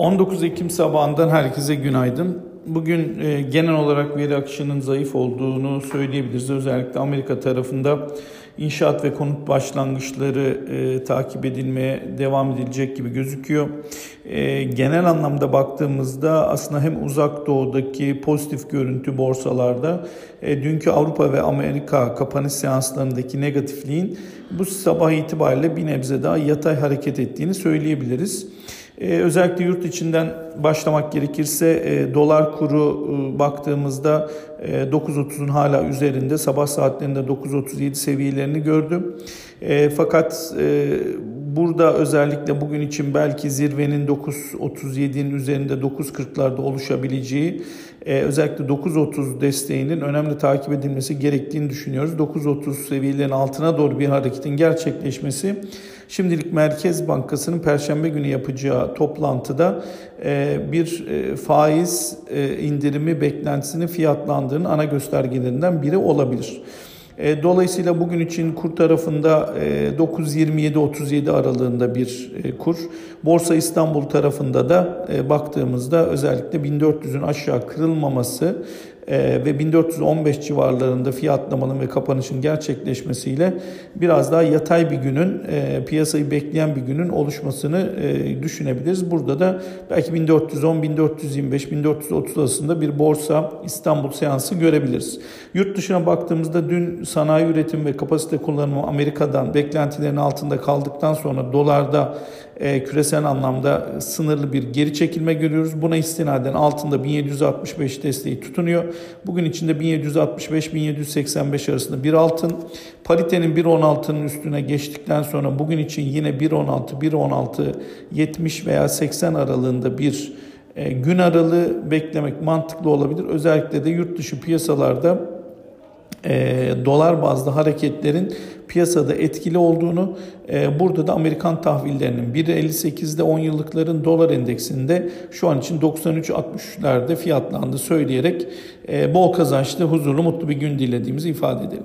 19 Ekim sabahından herkese günaydın. Bugün e, genel olarak veri akışının zayıf olduğunu söyleyebiliriz. Özellikle Amerika tarafında inşaat ve konut başlangıçları e, takip edilmeye devam edilecek gibi gözüküyor. E, genel anlamda baktığımızda aslında hem uzak doğudaki pozitif görüntü borsalarda e, dünkü Avrupa ve Amerika kapanış seanslarındaki negatifliğin bu sabah itibariyle bir nebze daha yatay hareket ettiğini söyleyebiliriz. Ee, özellikle yurt içinden başlamak gerekirse e, dolar kuru e, baktığımızda e, 9.30'un hala üzerinde sabah saatlerinde 9.37 seviyelerini gördüm. E, fakat e, burada özellikle bugün için belki zirvenin 9.37'nin üzerinde 9.40'larda oluşabileceği e, özellikle 9.30 desteğinin önemli takip edilmesi gerektiğini düşünüyoruz. 9.30 seviyelerin altına doğru bir hareketin gerçekleşmesi şimdilik Merkez Bankası'nın Perşembe günü yapacağı toplantıda e, bir e, faiz e, indirimi beklentisini fiyatlandığının ana göstergelerinden biri olabilir. E, dolayısıyla bugün için kur tarafında 9.27-37 e, aralığında bir e, kur. Borsa İstanbul tarafında da baktığımızda özellikle 1400'ün aşağı kırılmaması ve 1415 civarlarında fiyatlamanın ve kapanışın gerçekleşmesiyle biraz daha yatay bir günün piyasayı bekleyen bir günün oluşmasını düşünebiliriz. Burada da belki 1410, 1425, 1430 arasında bir borsa İstanbul seansı görebiliriz. Yurt dışına baktığımızda dün sanayi üretim ve kapasite kullanımı Amerika'dan beklentilerin altında kaldıktan sonra dolarda e, küresel anlamda sınırlı bir geri çekilme görüyoruz. Buna istinaden altında 1765 desteği tutunuyor. Bugün içinde 1765-1785 arasında bir altın. Paritenin 1.16'nın üstüne geçtikten sonra bugün için yine 1.16, 1.16, 70 veya 80 aralığında bir e, gün aralığı beklemek mantıklı olabilir. Özellikle de yurt dışı piyasalarda e, dolar bazlı hareketlerin piyasada etkili olduğunu, e, burada da Amerikan tahvillerinin 1.58'de 10 yıllıkların dolar endeksinde şu an için 93.63'lerde fiyatlandı söyleyerek e, bol kazançlı, huzurlu, mutlu bir gün dilediğimizi ifade edelim.